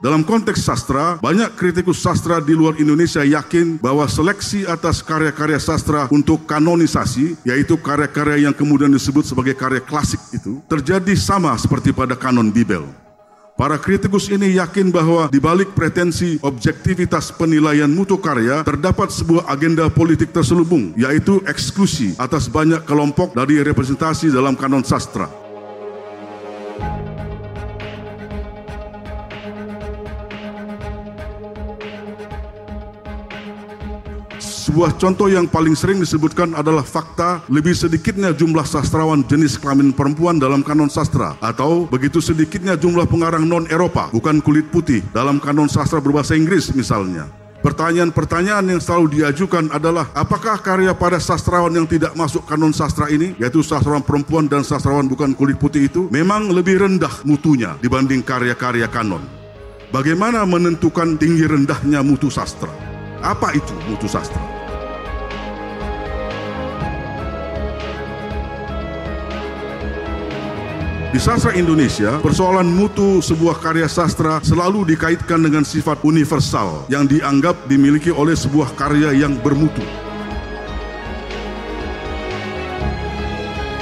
Dalam konteks sastra, banyak kritikus sastra di luar Indonesia yakin bahwa seleksi atas karya-karya sastra untuk kanonisasi, yaitu karya-karya yang kemudian disebut sebagai karya klasik itu, terjadi sama seperti pada kanon Bibel. Para kritikus ini yakin bahwa di balik pretensi objektivitas penilaian mutu karya terdapat sebuah agenda politik terselubung, yaitu eksklusi atas banyak kelompok dari representasi dalam kanon sastra. Sebuah contoh yang paling sering disebutkan adalah fakta lebih sedikitnya jumlah sastrawan jenis kelamin perempuan dalam kanon sastra atau begitu sedikitnya jumlah pengarang non-Eropa bukan kulit putih dalam kanon sastra berbahasa Inggris misalnya. Pertanyaan-pertanyaan yang selalu diajukan adalah apakah karya para sastrawan yang tidak masuk kanon sastra ini, yaitu sastrawan perempuan dan sastrawan bukan kulit putih itu, memang lebih rendah mutunya dibanding karya-karya kanon. Bagaimana menentukan tinggi rendahnya mutu sastra? Apa itu mutu sastra? Di sastra Indonesia, persoalan mutu sebuah karya sastra selalu dikaitkan dengan sifat universal yang dianggap dimiliki oleh sebuah karya yang bermutu.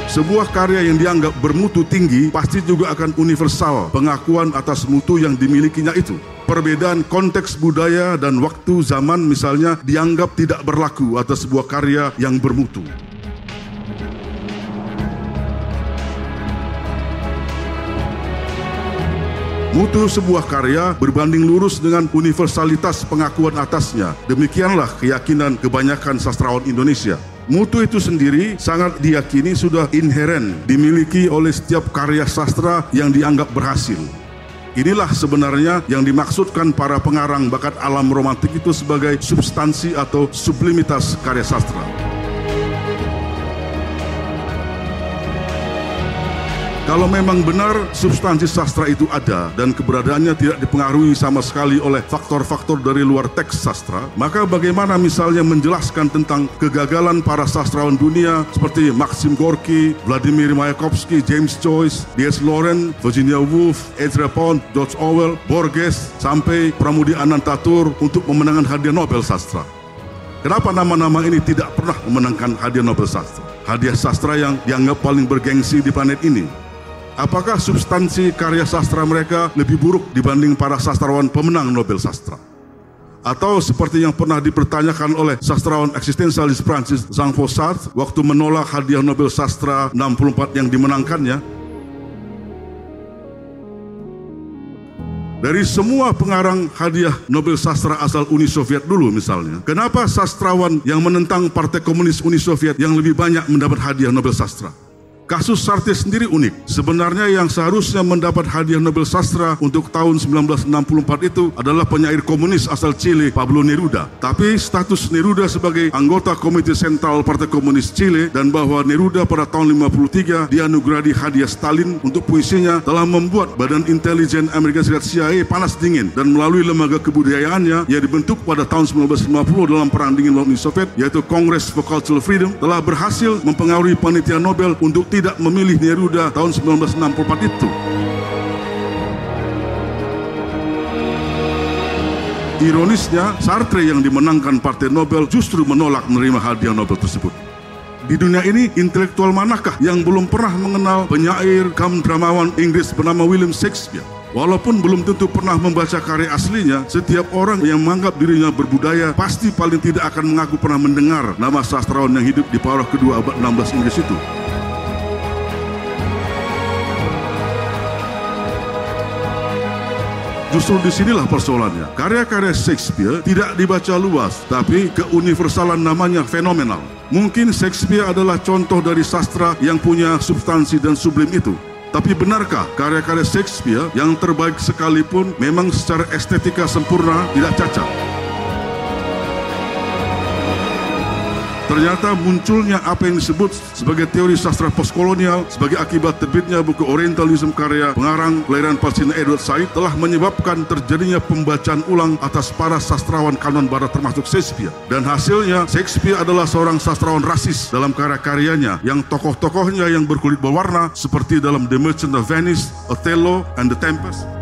Sebuah karya yang dianggap bermutu tinggi pasti juga akan universal pengakuan atas mutu yang dimilikinya itu. Perbedaan konteks budaya dan waktu zaman misalnya dianggap tidak berlaku atas sebuah karya yang bermutu. Mutu sebuah karya berbanding lurus dengan universalitas pengakuan atasnya. Demikianlah keyakinan kebanyakan sastrawan Indonesia. Mutu itu sendiri sangat diyakini sudah inheren dimiliki oleh setiap karya sastra yang dianggap berhasil. Inilah sebenarnya yang dimaksudkan para pengarang bakat alam romantik itu sebagai substansi atau sublimitas karya sastra. Kalau memang benar substansi sastra itu ada dan keberadaannya tidak dipengaruhi sama sekali oleh faktor-faktor dari luar teks sastra, maka bagaimana misalnya menjelaskan tentang kegagalan para sastrawan dunia seperti Maxim Gorky, Vladimir Mayakovsky, James Joyce, D.S. Lawrence, Virginia Woolf, Ezra Pound, George Orwell, Borges, sampai Pramudi Anantatur untuk memenangkan hadiah Nobel sastra. Kenapa nama-nama ini tidak pernah memenangkan hadiah Nobel sastra? Hadiah sastra yang dianggap paling bergengsi di planet ini. Apakah substansi karya sastra mereka lebih buruk dibanding para sastrawan pemenang Nobel Sastra? Atau seperti yang pernah dipertanyakan oleh sastrawan eksistensialis Prancis Jean-Paul Sartre waktu menolak hadiah Nobel Sastra 64 yang dimenangkannya, Dari semua pengarang hadiah Nobel Sastra asal Uni Soviet dulu misalnya, kenapa sastrawan yang menentang Partai Komunis Uni Soviet yang lebih banyak mendapat hadiah Nobel Sastra? Kasus Sartre sendiri unik. Sebenarnya yang seharusnya mendapat hadiah Nobel Sastra untuk tahun 1964 itu adalah penyair komunis asal Chile, Pablo Neruda. Tapi status Neruda sebagai anggota Komite Sentral Partai Komunis Chile dan bahwa Neruda pada tahun 53 dianugerahi hadiah Stalin untuk puisinya telah membuat Badan Intelijen Amerika Serikat CIA panas dingin dan melalui lembaga kebudayaannya yang dibentuk pada tahun 1950 dalam perang dingin Uni Soviet yaitu Congress for Cultural Freedom telah berhasil mempengaruhi panitia Nobel untuk tidak memilih Neruda tahun 1964 itu. Ironisnya, Sartre yang dimenangkan Partai Nobel justru menolak menerima hadiah Nobel tersebut. Di dunia ini, intelektual manakah yang belum pernah mengenal penyair kam dramawan Inggris bernama William Shakespeare? Walaupun belum tentu pernah membaca karya aslinya, setiap orang yang menganggap dirinya berbudaya pasti paling tidak akan mengaku pernah mendengar nama sastrawan yang hidup di paruh kedua abad 16 Inggris itu. Justru di sinilah persoalannya. Karya-karya Shakespeare tidak dibaca luas, tapi keuniversalan namanya fenomenal. Mungkin Shakespeare adalah contoh dari sastra yang punya substansi dan sublim itu. Tapi benarkah karya-karya Shakespeare yang terbaik sekalipun memang secara estetika sempurna tidak cacat? Ternyata munculnya apa yang disebut sebagai teori sastra postkolonial sebagai akibat terbitnya buku Orientalism karya pengarang kelahiran Palestina Edward Said telah menyebabkan terjadinya pembacaan ulang atas para sastrawan kanon barat termasuk Shakespeare. Dan hasilnya Shakespeare adalah seorang sastrawan rasis dalam karya-karyanya yang tokoh-tokohnya yang berkulit berwarna seperti dalam The Merchant of Venice, Othello, and The Tempest